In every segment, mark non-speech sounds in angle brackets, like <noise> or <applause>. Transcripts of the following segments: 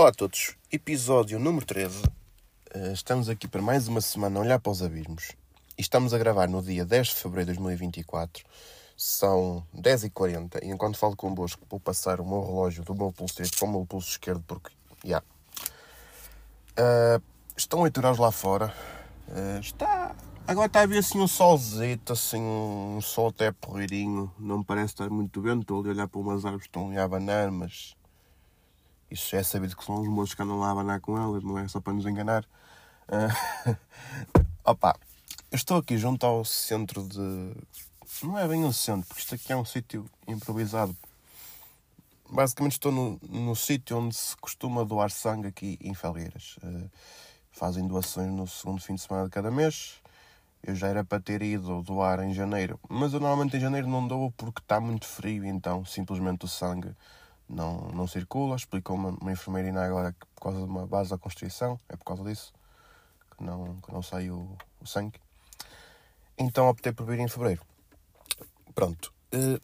Olá a todos, episódio número 13. Uh, estamos aqui para mais uma semana a olhar para os abismos. E estamos a gravar no dia 10 de fevereiro de 2024. São 10h40 e enquanto falo convosco vou passar o meu relógio do meu pulso direito para o meu pulso esquerdo porque, já. Yeah. Uh, estão 8 graus lá fora. Uh, está... Agora está a ver assim um solzito, assim um sol até porreirinho. Não me parece estar muito vento. Estou a olhar para umas árvores que estão a abanar, mas isso é sabido que são os moços que andam lá a abanar com elas, não é só para nos enganar. Uh, <laughs> opa, eu estou aqui junto ao centro de. Não é bem um centro, porque isto aqui é um sítio improvisado. Basicamente estou no, no sítio onde se costuma doar sangue aqui em Felgueiras. Uh, fazem doações no segundo fim de semana de cada mês. Eu já era para ter ido doar em janeiro, mas eu normalmente em janeiro não dou porque está muito frio, então simplesmente o sangue não, não circula. Explicou uma, uma enfermeira ainda agora que por causa de uma base da Constituição, é por causa disso que não, que não sai o, o sangue. Então optei por vir em fevereiro. Pronto. Uh,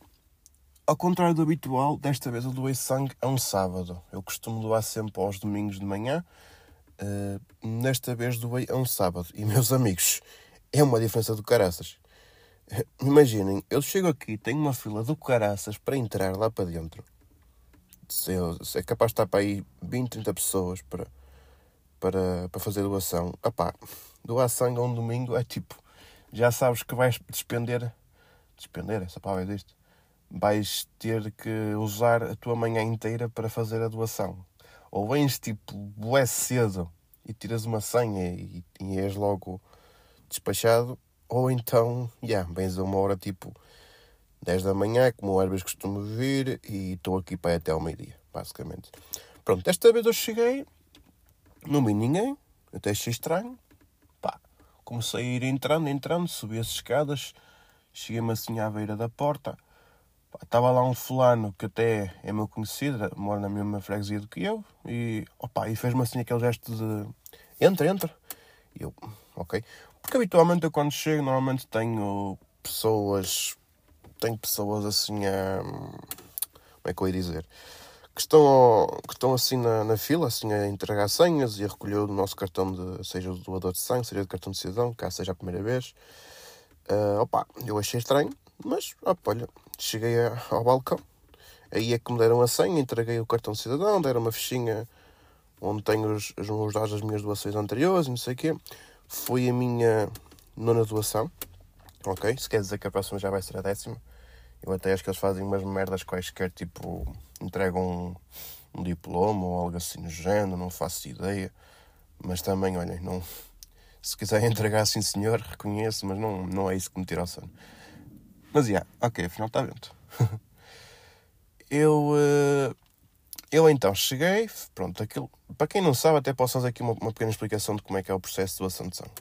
ao contrário do habitual, desta vez eu doei sangue a um sábado. Eu costumo doar sempre aos domingos de manhã. Uh, nesta vez doei a um sábado. E meus amigos, é uma diferença do caraças. Imaginem, eu chego aqui, tenho uma fila do caraças para entrar lá para dentro é capaz de estar para aí 20, 30 pessoas para, para, para fazer doação. Epá, doar sangue a um domingo é tipo, já sabes que vais despender, despender, essa palavra existe, vais ter que usar a tua manhã inteira para fazer a doação. Ou vens tipo, bué cedo e tiras uma senha e, e és logo despachado, ou então, já, yeah, vens a uma hora tipo 10 da manhã, como o Herbas costuma vir, e estou aqui para até ao meio-dia, basicamente. Pronto, desta vez eu cheguei, não vi ninguém, até achei estranho. Pá, comecei a ir entrando, entrando, subi as escadas, cheguei-me assim à beira da porta. Pá, estava lá um fulano que até é meu conhecido, mora na mesma freguesia do que eu, e, opa, e fez-me assim aquele gesto de entra, entra. E eu, ok. Porque habitualmente eu quando chego, normalmente tenho pessoas tenho pessoas assim a. Como é que eu ia dizer? Que estão, que estão assim na, na fila, assim a entregar senhas e a recolher o nosso cartão de. seja do doador de sangue, seja do cartão de cidadão, caso seja a primeira vez. Uh, opa, eu achei estranho, mas opa, olha, cheguei ao balcão. Aí é que me deram a senha, entreguei o cartão de cidadão, deram uma fichinha onde tenho os, os dados das minhas doações anteriores não sei o quê. Foi a minha nona doação. Ok? Isso quer dizer que a próxima já vai ser a décima. Eu até acho que eles fazem umas merdas quaisquer, tipo, entregam um, um diploma ou algo assim no género, não faço ideia. Mas também, olhem, não. Se quiser entregar sim senhor, reconheço, mas não, não é isso que me tira o sono. Mas, já, yeah, ok, afinal está vento. <laughs> eu. Uh, eu então cheguei, pronto, aquilo. Para quem não sabe, até posso fazer aqui uma, uma pequena explicação de como é que é o processo de doação de sangue.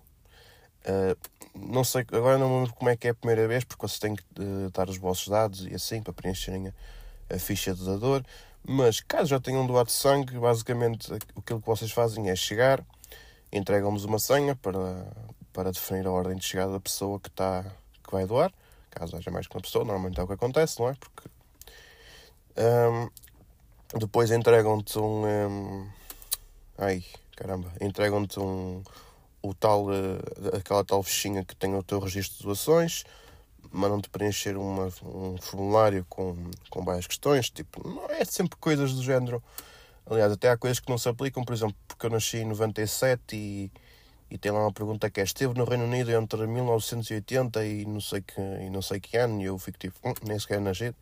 Uh, não sei, agora não lembro como é que é a primeira vez, porque vocês têm que uh, dar os vossos dados e assim para preencherem a, a ficha de dador. Mas caso já tenham doado sangue, basicamente aquilo que vocês fazem é chegar, entregam-nos uma senha para, para definir a ordem de chegada da pessoa que, está, que vai doar. Caso haja mais que uma pessoa, normalmente é o que acontece, não é? Porque um, depois entregam-te um, um. Ai, caramba, entregam-te um o tal, eh, aquela tal fichinha que tem o teu registro de doações, mandam-te preencher uma, um formulário com, com várias questões, tipo, não é sempre coisas do género. Aliás, até há coisas que não se aplicam, por exemplo, porque eu nasci em 97 e, e tem lá uma pergunta que é: esteve no Reino Unido entre 1980 e não sei que, e não sei que ano, e eu fico tipo, hum, nem sequer nascido.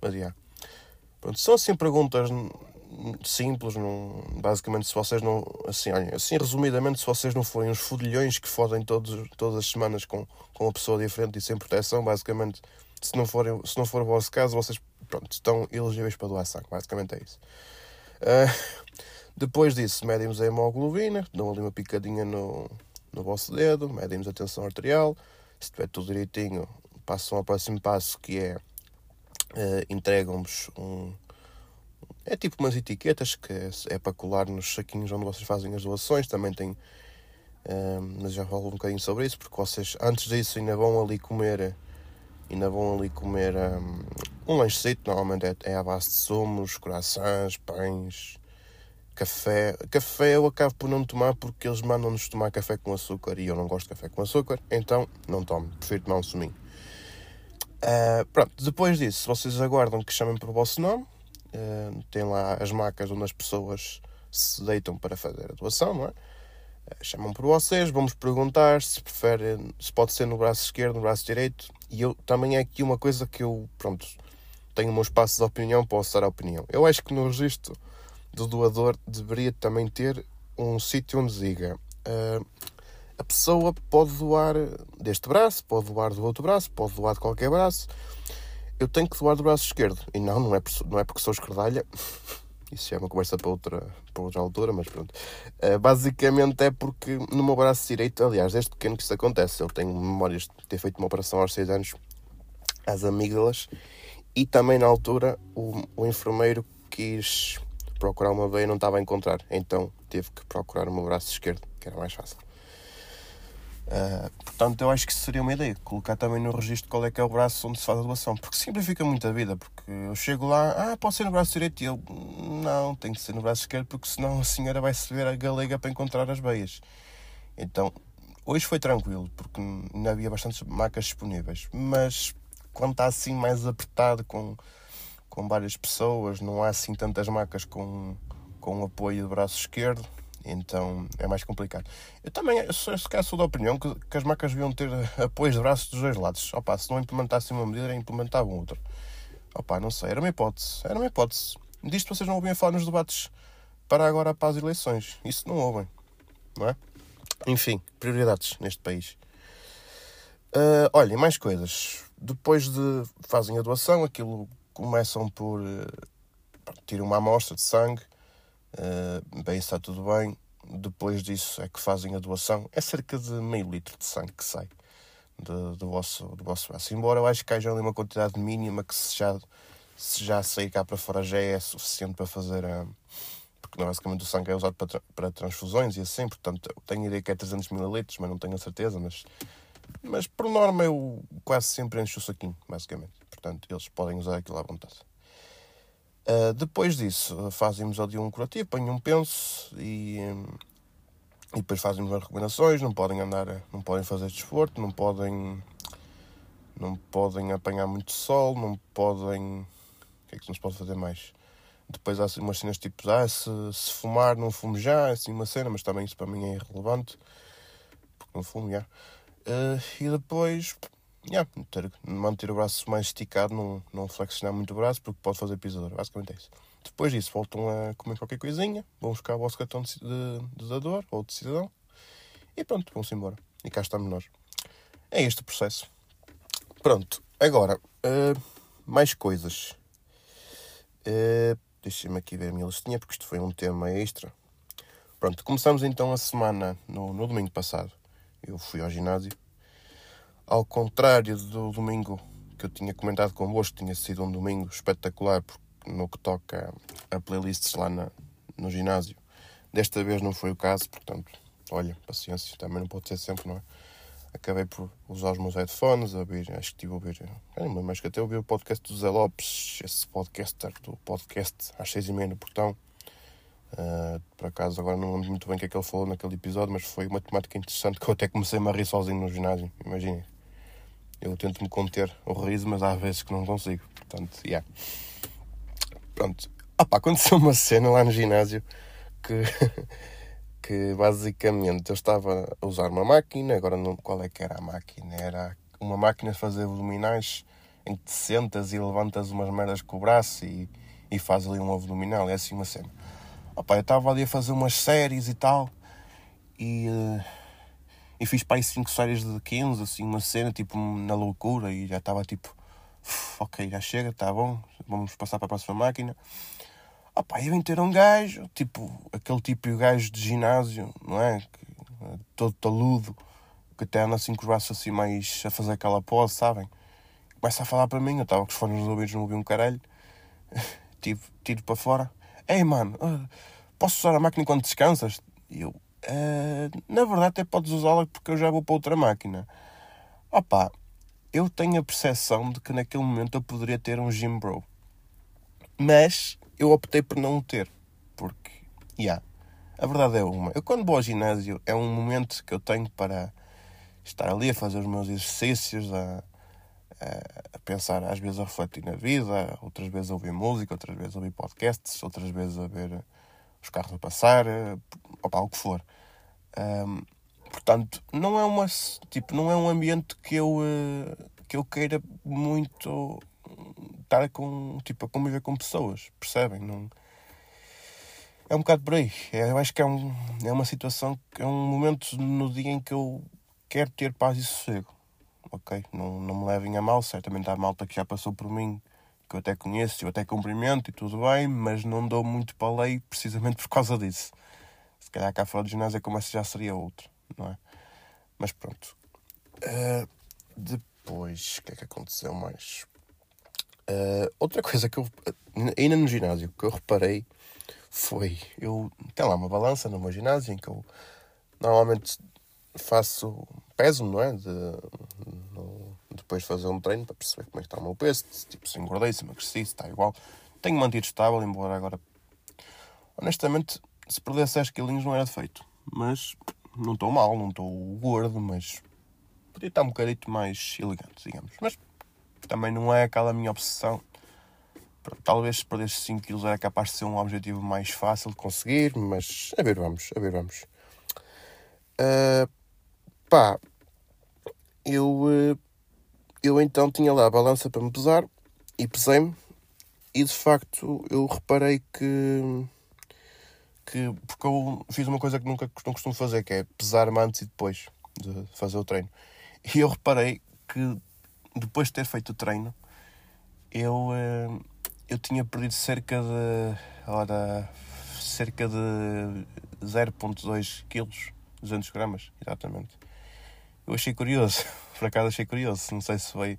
Mas, já. Yeah. Pronto, são assim perguntas simples, não, basicamente se vocês não, assim, assim resumidamente, se vocês não forem os fudilhões que fodem todos, todas as semanas com, com uma pessoa diferente e sem proteção, basicamente, se não, forem, se não for o vosso caso, vocês pronto, estão elegíveis para doar sangue, basicamente é isso. Uh, depois disso, medimos a hemoglobina, dão ali uma picadinha no, no vosso dedo, medimos a tensão arterial, se estiver tudo direitinho, passam ao próximo passo que é uh, entregam-vos um é tipo umas etiquetas que é para colar nos saquinhos onde vocês fazem as doações. Também tem. Um, mas já falo um bocadinho sobre isso, porque vocês antes disso ainda vão ali comer. Ainda vão ali comer um, um lanchecito, normalmente é, é à base de sumos, corações, pães, café. Café eu acabo por não tomar porque eles mandam-nos tomar café com açúcar e eu não gosto de café com açúcar, então não tomo, prefiro tomar um suminho. Uh, pronto, depois disso, vocês aguardam que chamem pelo vosso nome, uh, tem lá as macas onde as pessoas se deitam para fazer a doação, não é? Uh, chamam por vocês, vamos perguntar se preferem, se pode ser no braço esquerdo, no braço direito, e eu também é aqui uma coisa que eu, pronto, tenho o meu espaço de opinião, posso dar a opinião. Eu acho que no registro do doador deveria também ter um sítio onde diga uh, a pessoa pode doar deste braço, pode doar do outro braço, pode doar de qualquer braço. Eu tenho que doar do braço esquerdo. E não, não é, não é porque sou esquerdalha. <laughs> Isso é uma conversa para outra, para outra altura, mas pronto. Uh, basicamente é porque no meu braço direito, aliás, desde pequeno que isso acontece. Eu tenho memórias de ter feito uma operação aos 6 anos às amígdalas e também na altura o, o enfermeiro quis procurar uma veia e não estava a encontrar. Então teve que procurar o meu braço esquerdo, que era mais fácil. Uh, portanto, eu acho que seria uma ideia, colocar também no registro qual é que é o braço onde se faz a doação, porque simplifica muito a vida, porque eu chego lá, ah, pode ser no braço direito, e eu, não, tem que ser no braço esquerdo, porque senão a senhora vai se ver a galega para encontrar as veias. Então, hoje foi tranquilo, porque ainda havia bastantes macas disponíveis, mas quando está assim mais apertado com, com várias pessoas, não há assim tantas macas com, com apoio do braço esquerdo, então é mais complicado. Eu também sou, sou da opinião que, que, as macas deviam ter apoio de braços dos dois lados. Opa, se não implementassem uma medida, implementavam outra. Opa, não sei, era uma hipótese. Era uma hipótese. Disto vocês não ouvem falar nos debates para agora para as eleições. Isso não ouvem, não é? Enfim, prioridades neste país. Uh, olhem, mais coisas. Depois de fazem a doação, aquilo começam por uh, uma amostra de sangue, uh, bem, está tudo bem. Depois disso é que fazem a doação. É cerca de meio litro de sangue que sai de, do, vosso, do vosso braço. Embora eu acho que haja ali uma quantidade mínima que se já, se já sair cá para fora já é suficiente para fazer a. Porque basicamente o sangue é usado para, para transfusões e assim, portanto tenho a ideia que é 300 ml, mas não tenho a certeza, mas mas por norma eu quase sempre encho o saquinho, basicamente. Portanto, eles podem usar aquilo à vontade. Uh, depois disso, fazemos ali um curativo, apanham um penso e, e depois fazemos as recomendações. Não podem andar, não podem fazer desporto, não podem, não podem apanhar muito sol, não podem. O que é que não se pode fazer mais? Depois há assim, umas cenas tipo, ah, se, se fumar, não fumo já, é assim uma cena, mas também isso para mim é irrelevante, porque não fumo já. Uh, e depois, yeah, ter, manter o braço mais esticado, não, não flexionar muito o braço, porque pode fazer pisador. Basicamente é isso. Depois disso, voltam a comer qualquer coisinha, vão buscar o vosso cartão de, dador ou de cidadão e pronto, vão-se embora. E cá estamos nós. É este o processo. Pronto, agora, uh, mais coisas. Uh, Deixem-me aqui ver a minha listinha, porque isto foi um tema extra. Pronto, começamos então a semana no, no domingo passado eu fui ao ginásio. Ao contrário do domingo que eu tinha comentado convosco, tinha sido um domingo espetacular no que toca a playlists lá na, no ginásio. Desta vez não foi o caso, portanto, olha, paciência, também não pode ser sempre, não é? Acabei por usar os meus headphones, ouvir, acho que estive a ouvir, não mais que até ouvi o podcast do Zé Lopes, esse podcaster do podcast às seis e meia no portão. Uh, por acaso agora não lembro muito bem o que é que ele falou naquele episódio, mas foi uma temática interessante que eu até comecei a rir sozinho no ginásio. Imaginem. Eu tento me conter o riso, mas há vezes que não consigo. Portanto, yeah. Pronto. Opa, aconteceu uma cena lá no ginásio que, <laughs> que basicamente eu estava a usar uma máquina, agora não, qual é que era a máquina? Era uma máquina de fazer abdominais em que te sentas e levantas umas merdas com o braço e, e faz ali um abdominal, é assim uma cena. Opa, eu estava ali a fazer umas séries e tal. E, uh, e fiz para aí 5 séries de 15, assim, uma cena tipo na loucura. E já estava tipo, ok, já chega, está bom, vamos passar para a próxima máquina. Opa, e vem ter um gajo, tipo, aquele tipo de gajo de ginásio, não é? Todo taludo, que até anda assim com os braços assim mais a fazer aquela pose, sabem? Começa a falar para mim, eu estava com os fones nos ouvidos, não ouvi um caralho. <laughs> Tipo, tiro para fora. Ei, mano, uh, posso usar a máquina enquanto descansas? E eu, uh, na verdade, até podes usá-la porque eu já vou para outra máquina. Opa, eu tenho a percepção de que naquele momento eu poderia ter um gym bro. Mas eu optei por não ter. Porque Yeah. A verdade é uma. Eu quando vou ao ginásio é um momento que eu tenho para estar ali a fazer os meus exercícios, a, a, pensar, às vezes a refletir na vida, outras vezes a ouvir música, outras vezes a ouvir podcasts, outras vezes a ver os carros a passar, opa, o que for. Um, portanto, não é uma tipo, não é um ambiente que eu que eu queira muito estar com tipo a conviver com pessoas, percebem? Não é um bocado por aí. É, eu acho que é, um, é uma situação, é um momento no dia em que eu quero ter paz e sossego. Ok? Não, não me levem a mal, certamente há malta que já passou por mim, que eu até conheço, eu até cumprimento e tudo bem, mas não dou muito para a lei precisamente por causa disso. Se calhar cá fora do ginásio como essa já seria outro, não é? Mas pronto. Uh, depois, o que é que aconteceu mais? Uh, outra coisa que eu, ainda no ginásio, que eu reparei foi, eu tenho lá uma balança no meu ginásio em que eu normalmente faço peso, não é? De, no, depois de fazer um treino para perceber como é que está o meu peso, tipo, se engordei, se emagreci, se está igual. Tenho mantido estável, embora agora, honestamente, se perdesse 10 quilinhos não era defeito. Mas não estou mal, não estou gordo, mas podia estar um bocadito mais elegante, digamos. Mas também não é aquela minha obsessão Talvez se perdesse 5 kg era capaz de ser um objetivo mais fácil de conseguir, mas a ver vamos, a ver vamos. Uh, pá, eu, uh, eu então tinha lá a balança para me pesar e pesei-me e de facto eu reparei que, que porque eu fiz uma coisa que nunca não costumo fazer, que é pesar-me antes e depois de fazer o treino. E eu reparei que depois de ter feito o treino, eu, uh, eu tinha perdido cerca de. Ora, cerca de 0,2 kg, 200 gramas, exatamente. Eu achei curioso, <laughs> por acaso achei curioso. Não sei se foi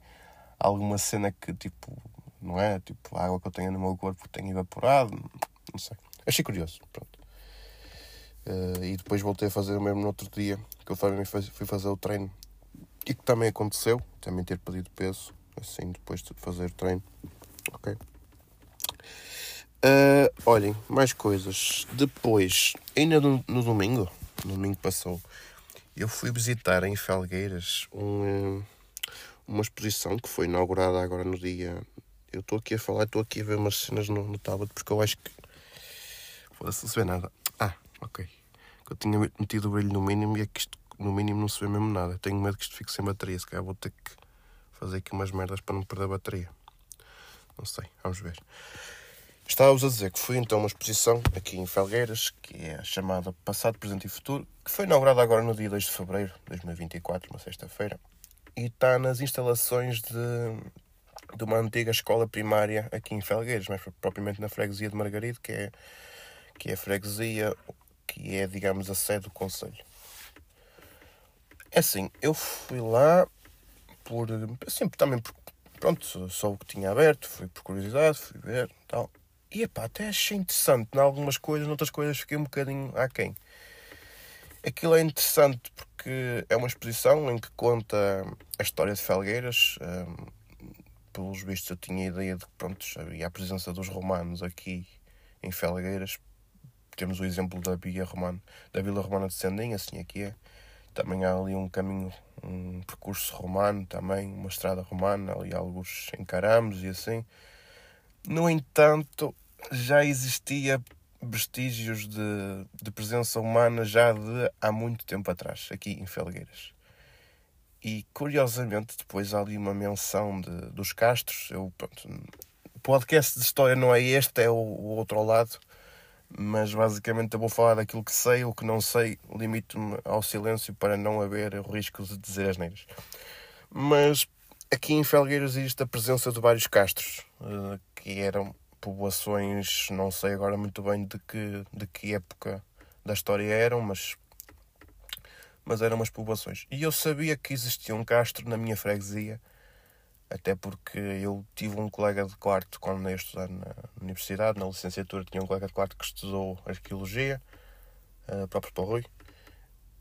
alguma cena que, tipo, não é? Tipo, a água que eu tenho no meu corpo tem evaporado, não sei. Achei curioso, pronto. Uh, e depois voltei a fazer o mesmo no outro dia, que eu também fui fazer o treino. E que também aconteceu, também ter perdido peso, assim, depois de fazer o treino. Ok? Uh, olhem, mais coisas. Depois, ainda no, no, domingo, no domingo passou, eu fui visitar em Felgueiras um, uma exposição que foi inaugurada agora no dia. Eu estou aqui a falar, estou aqui a ver umas cenas no, no tablet porque eu acho que. Foda-se, não se vê nada. Ok. Eu tinha metido o brilho no mínimo e é que isto no mínimo não se vê mesmo nada. Tenho medo que isto fique sem bateria. Se calhar vou ter que fazer aqui umas merdas para não perder a bateria. Não sei, vamos ver. Estava-vos a dizer que fui então uma exposição aqui em Felgueiras, que é chamada Passado, Presente e Futuro, que foi inaugurada agora no dia 2 de fevereiro de 2024, uma sexta-feira, e está nas instalações de, de uma antiga escola primária aqui em Felgueiras, mais propriamente na freguesia de Margarido, que é, que é a freguesia que é, digamos, a sede do Conselho. É assim, eu fui lá por. Assim, também pronto, só o que tinha aberto, fui por curiosidade, fui ver tal. E epá, até achei interessante em algumas coisas, noutras coisas fiquei um bocadinho aquém. Aquilo é interessante porque é uma exposição em que conta a história de Felgueiras. Um, pelos vistos eu tinha a ideia de que pronto, havia a presença dos romanos aqui em Felgueiras. Temos o exemplo da Vila Romana, da Vila Romana de Sendem, assim aqui é. Também há ali um caminho, um percurso romano também, uma estrada romana, ali alguns encaramos e assim. No entanto, já existia vestígios de, de presença humana já de há muito tempo atrás, aqui em Felgueiras. E curiosamente, depois há ali uma menção de, dos castros. Eu, o podcast de história não é este, é o, o outro lado. Mas basicamente eu vou falar daquilo que sei, o que não sei, limito-me ao silêncio para não haver o risco de dizer as neiras. Mas aqui em Felgueiras existe a presença de vários castros, eh, que eram povoações, não sei agora muito bem de que, de que época da história eram, mas, mas eram umas povoações. E eu sabia que existia um castro na minha freguesia, até porque eu tive um colega de quarto quando eu estudar na universidade, na licenciatura, tinha um colega de quarto que estudou arqueologia, uh, próprio para Rui,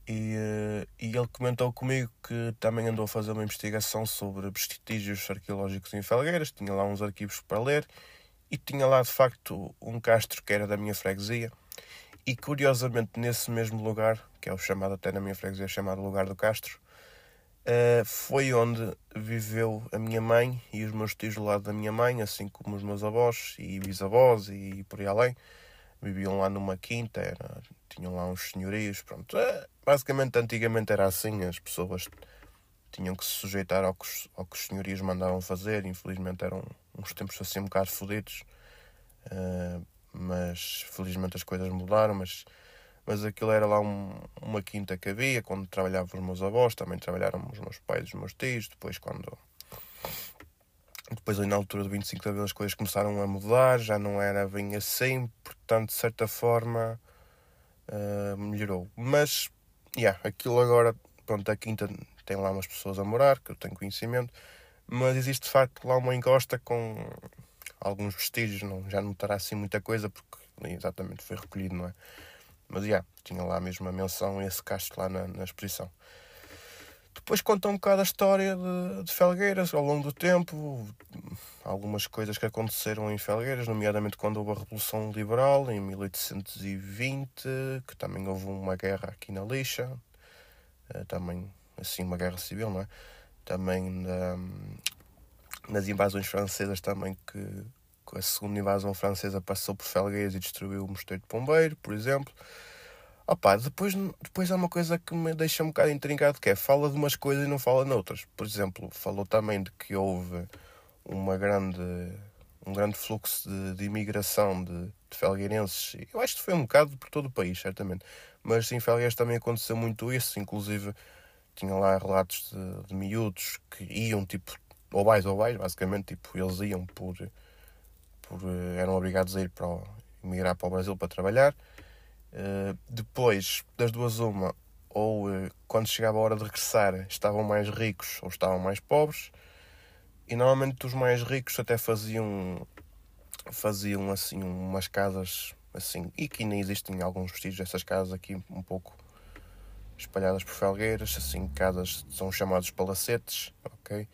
e, uh, e ele comentou comigo que também andou a fazer uma investigação sobre vestígios arqueológicos em Felgueiras, tinha lá uns arquivos para ler e tinha lá de facto um castro que era da minha freguesia E curiosamente, nesse mesmo lugar, que é o chamado até na minha freguesia, chamado Lugar do Castro, uh, foi onde viveu a minha mãe e os meus tios do lado da minha mãe, assim como os meus avós e bisavós e por aí além. Viviam lá numa quinta, era, tinham lá uns senhorios, pronto. Uh, basicamente, antigamente era assim, as pessoas tinham que se sujeitar ao que, ao que os senhorios mandavam fazer. Infelizmente eram uns tempos assim um bocado fodidos. Uh, mas felizmente as coisas mudaram, mas, mas aquilo era lá um, uma quinta que havia, quando trabalhavam os meus avós, também trabalharam os meus pais e os meus tios, depois quando depois ali na altura do 25 de Abril as coisas começaram a mudar, já não era bem assim, portanto de certa forma uh, melhorou. Mas, yeah, aquilo agora, pronto, a quinta tem lá umas pessoas a morar, que eu tenho conhecimento, mas existe de facto lá uma encosta com alguns vestígios, não, já não terá assim muita coisa, porque exatamente foi recolhido, não é? Mas já, yeah, tinha lá mesmo a menção esse castro lá na, na exposição. Depois conta um bocado a história de, de, Felgueiras ao longo do tempo, algumas coisas que aconteceram em Felgueiras, nomeadamente quando houve a Revolução Liberal em 1820, que também houve uma guerra aqui na Lixa, eh, também assim uma guerra civil, não é? Também na, nas invasões francesas também que a segunda invasão francesa passou por Felgueiras e destruiu o Mosteiro de Pombeiro, por exemplo. Opa, depois, depois há uma coisa que me deixa um bocado intrigado, que é fala de umas coisas e não fala noutras. Por exemplo, falou também de que houve uma grande, um grande fluxo de, de imigração de, de felgueirenses. Eu acho que foi um bocado por todo o país, certamente. Mas em Felgueiras também aconteceu muito isso, inclusive tinha lá relatos de, de miúdos que iam tipo ou vais ou vais, basicamente, tipo, eles iam por, por eram obrigados a ir para o, emigrar para o Brasil para trabalhar. Uh, depois, das duas uma, ou uh, quando chegava a hora de regressar, estavam mais ricos ou estavam mais pobres. E normalmente os mais ricos até faziam faziam assim umas casas assim, e que ainda existem alguns vestígios dessas casas aqui um pouco espalhadas por Felgueiras, assim, casas são chamados palacetes, ok?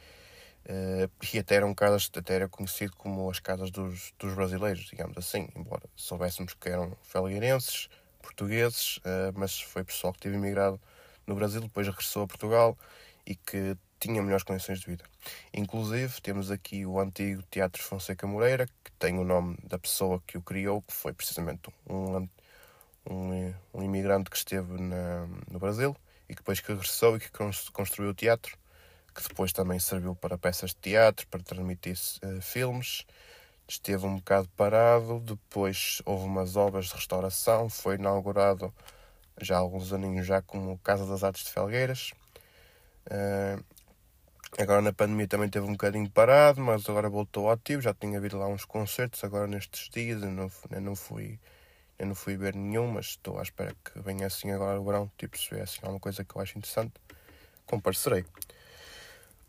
Uh, e até eram casas, até era conhecido como as casas dos, dos brasileiros, digamos assim, embora soubéssemos que eram felgueirenses, portugueses, uh, mas foi pessoal que teve imigrado no Brasil, depois regressou a Portugal e que tinha melhores condições de vida. Inclusive, temos aqui o antigo Teatro Fonseca Moreira, que tem o nome da pessoa que o criou, que foi precisamente um, um, um imigrante que esteve na, no Brasil e que depois que regressou e que construiu o teatro que depois também serviu para peças de teatro, para transmitir uh, filmes. Esteve um bocado parado, depois houve umas obras de restauração, foi inaugurado já há alguns aninhos já como Casa das Artes de Felgueiras. Uh, agora na pandemia também teve um bocadinho parado, mas agora voltou ativo, já tinha havido lá uns concertos agora nestes dias, eu não, eu não fui eu não fui ver nenhum, mas estou à espera que venha assim agora o verão, tipo se vier assim alguma coisa que eu acho interessante, comparecerei.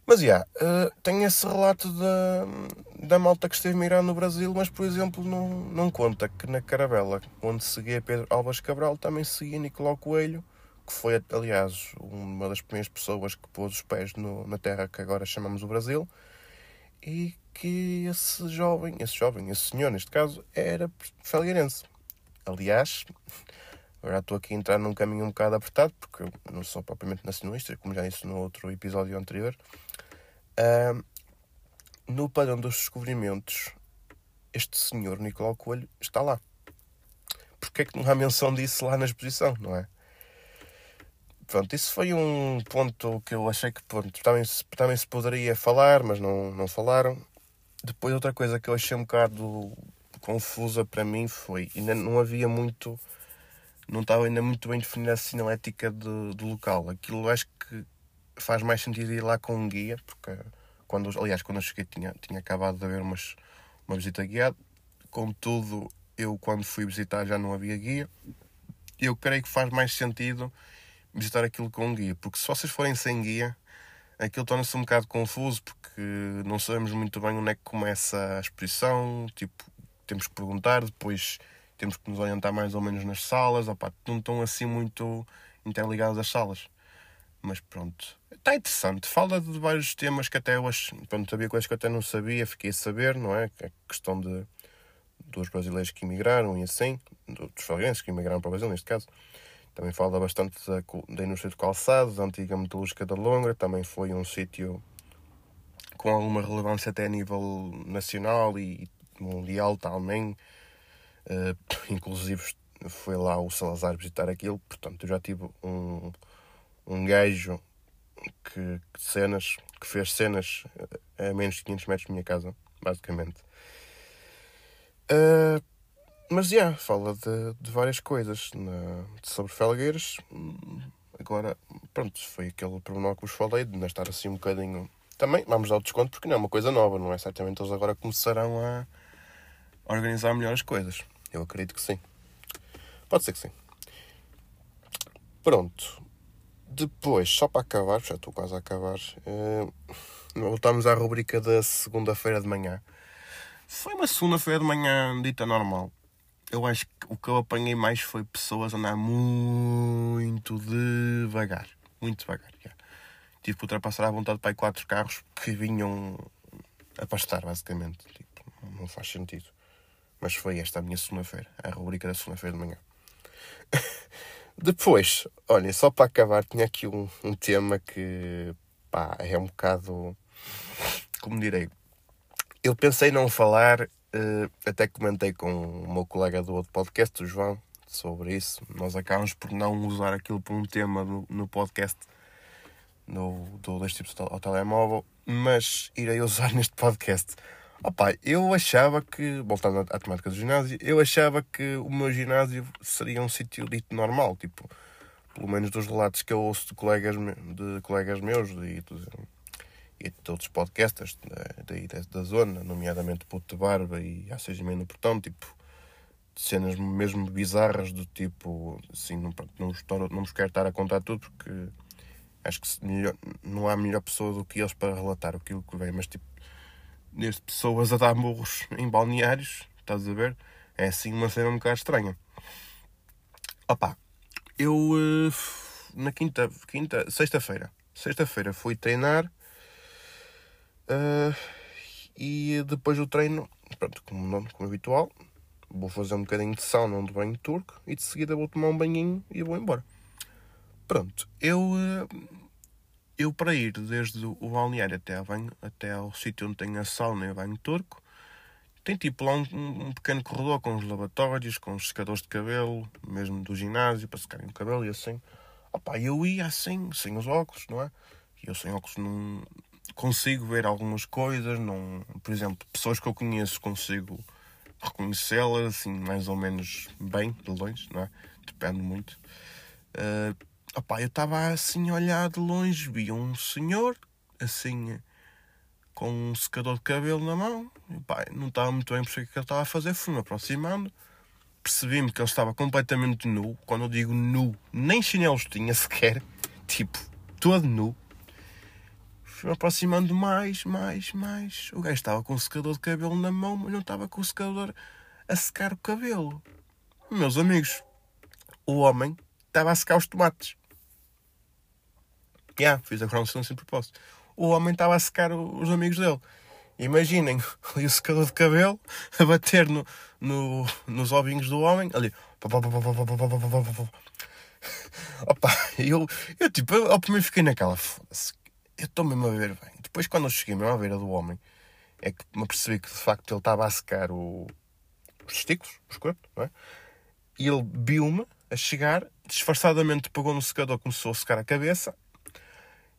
Mas, já, yeah, uh, tem esse relato da, da malta que esteve mirando no Brasil, mas, por exemplo, não, não conta que na Carabela, onde seguia Pedro Alves Cabral, também seguia Nicolau Coelho, que foi, aliás, uma das primeiras pessoas que pôs os pés no, na terra que agora chamamos o Brasil, e que esse jovem, esse jovem, esse senhor, neste caso, era felgueirense. Aliás, agora estou aqui a entrar num caminho um bocado apertado, porque eu não sou propriamente nacionalista, como já disse no outro episódio anterior, Uh, no padrão dos descobrimentos, este senhor Nicolau Coelho está lá. Porquê é que não há menção disso lá na exposição, não é? Pronto, isso foi um ponto que eu achei que pronto, também, se, também se poderia falar, mas não, não falaram. Depois, outra coisa que eu achei um bocado confusa para mim foi ainda não havia muito, não estava ainda muito bem definida a sinalética do, do local. Aquilo acho que faz mais sentido ir lá com um guia, porque quando, aliás, quando eu cheguei tinha, tinha acabado de haver umas, uma visita guiada. Contudo, eu quando fui visitar já não havia guia. Eu creio que faz mais sentido visitar aquilo com um guia, porque se vocês forem sem guia, aquilo torna-se um bocado confuso, porque não sabemos muito bem onde é que começa a exposição, tipo, temos que perguntar, depois temos que nos orientar mais ou menos nas salas, opa, não estão assim muito interligadas as salas. Mas pronto, está interessante. Fala de vários temas que até hoje, pronto, havia coisas que eu até não sabia, fiquei a saber, não é? A questão de, dos brasileiros que emigraram e assim, dos falguenses que emigraram para o Brasil, neste caso. Também fala bastante da, da indústria de calçados, da antiga metalúrgica da Longra, também foi um sítio com alguma relevância até a nível nacional e mundial também. Uh, inclusive foi lá o Salazar visitar aquilo, portanto eu já tive um, um gajo que, que cenas, que fez cenas a menos de 500 metros da minha casa, basicamente. Uh, mas, já, yeah, fala de, de, várias coisas na, sobre Felgueiras. Agora, pronto, foi aquele pormenor que vos falei, de não estar assim um bocadinho... Também vamos dar o desconto porque não é uma coisa nova, não é? Certamente eles agora começarão a organizar melhor as coisas. Eu acredito que sim. Pode ser que sim. Pronto. Depois, só para acabar, já estou quase a acabar, uh, voltamos à rubrica da segunda-feira de manhã. Foi uma segunda-feira de manhã dita normal. Eu acho que o que eu apanhei mais foi pessoas andar muito devagar. Muito devagar. Já. Tive que ultrapassar à vontade para aí quatro carros que vinham a pastar, basicamente. Tipo, não faz sentido. Mas foi esta a minha segunda-feira, a rubrica da segunda-feira de manhã. <laughs> Depois, olha, só para acabar, tinha aqui um, um tema que pá, é um bocado. Como direi? Eu pensei não falar, uh, até comentei com o meu colega do outro podcast, o João, sobre isso. Nós acabamos por não usar aquilo por um tema no, no podcast no, do Dois Tipos ao Telemóvel, mas irei usar <laughs> neste podcast Opa, eu achava que, voltando à temática do ginásio, eu achava que o meu ginásio seria um sítio dito normal, tipo, pelo menos dos relatos que eu ouço de colegas, de colegas meus e de, de outros podcasters daí da, da, zona, nomeadamente Puto de Barba e há seis no Portão, tipo, cenas mesmo bizarras do tipo, assim, não, não, não, não vos quero estar a contar tudo porque acho que melhor, não há melhor pessoa do que eles para relatar aquilo que vem, mas tipo, neste pessoas a dar morros em balneários, estás a ver? É assim uma cena um bocado estranha. Opa, eu uh, na quinta, quinta sexta-feira, sexta-feira fui treinar uh, e depois do treino, pronto, como, como habitual, vou fazer um bocadinho de sauna, um banho turco e de seguida vou tomar um banhinho e vou embora. Pronto, eu uh, eu para ir desde o balneário até banho, até ao sítio onde tem a sauna e o banho turco, tem tipo lá um, um, pequeno corredor com os lavatórios, com os secadores de cabelo, mesmo do ginásio, para secarem o cabelo e assim. Opa, eu ia assim, sem os óculos, não é? E eu sem óculos não consigo ver algumas coisas, não... por exemplo, pessoas que eu conheço consigo reconhecê-las assim mais ou menos bem, de longe, não é? Depende muito. Uh, Opá, eu estava assim a olhar de longe, vi um senhor, assim, com um secador de cabelo na mão. Opá, não estava muito bem o que ele estava a fazer, fui-me aproximando. Percebi-me que ele estava completamente nu. Quando eu digo nu, nem chinelos tinha sequer. Tipo, todo nu. Fui-me aproximando mais, mais, mais. O gajo estava com o secador de cabelo na mão, mas não estava com o secador a secar o cabelo. Meus amigos, o homem estava a secar os tomates. Yeah, fiz a crown sem propósito. O homem estava a secar os amigos dele. Imaginem ali o secador de cabelo a bater no, no, nos ovinhos do homem. Ali. Opa, eu, eu tipo, eu, ao primeiro fiquei naquela. Foda-se, eu estou mesmo a ver bem. Depois, quando eu cheguei mesmo à beira do homem, é que me percebi que de facto ele estava a secar o, os testículos, os corpos, não é? E ele viu-me a chegar, disfarçadamente pegou no secador, começou a secar a cabeça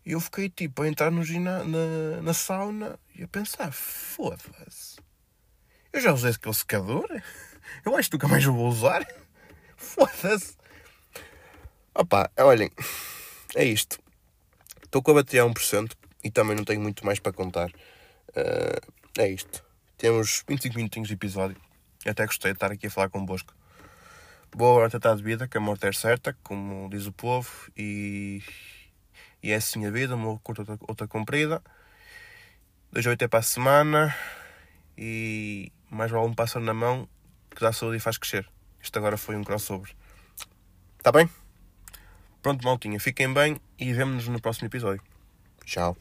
e eu fiquei tipo a entrar no gina, na, na sauna e a pensar: foda-se, eu já usei aquele secador, <laughs> eu acho que nunca mais vou usar. <laughs> Foda-se. Opá, olhem, é isto. Estou com a bateria a 1% e também não tenho muito mais para contar. Uh, é isto. Temos 25 minutinhos de episódio. Até gostei de estar aqui a falar convosco. Boa hora tentar de vida, que a morte é certa, como diz o povo, e e é assim a vida, uma curta, outra, outra comprida. Dois oito é para a semana. E mais vale um pássaro na mão que dá saúde e faz crescer. Isto agora foi um crossover. Está bem? Pronto, maltinha. Fiquem bem e vemo-nos no próximo episódio. Tchau.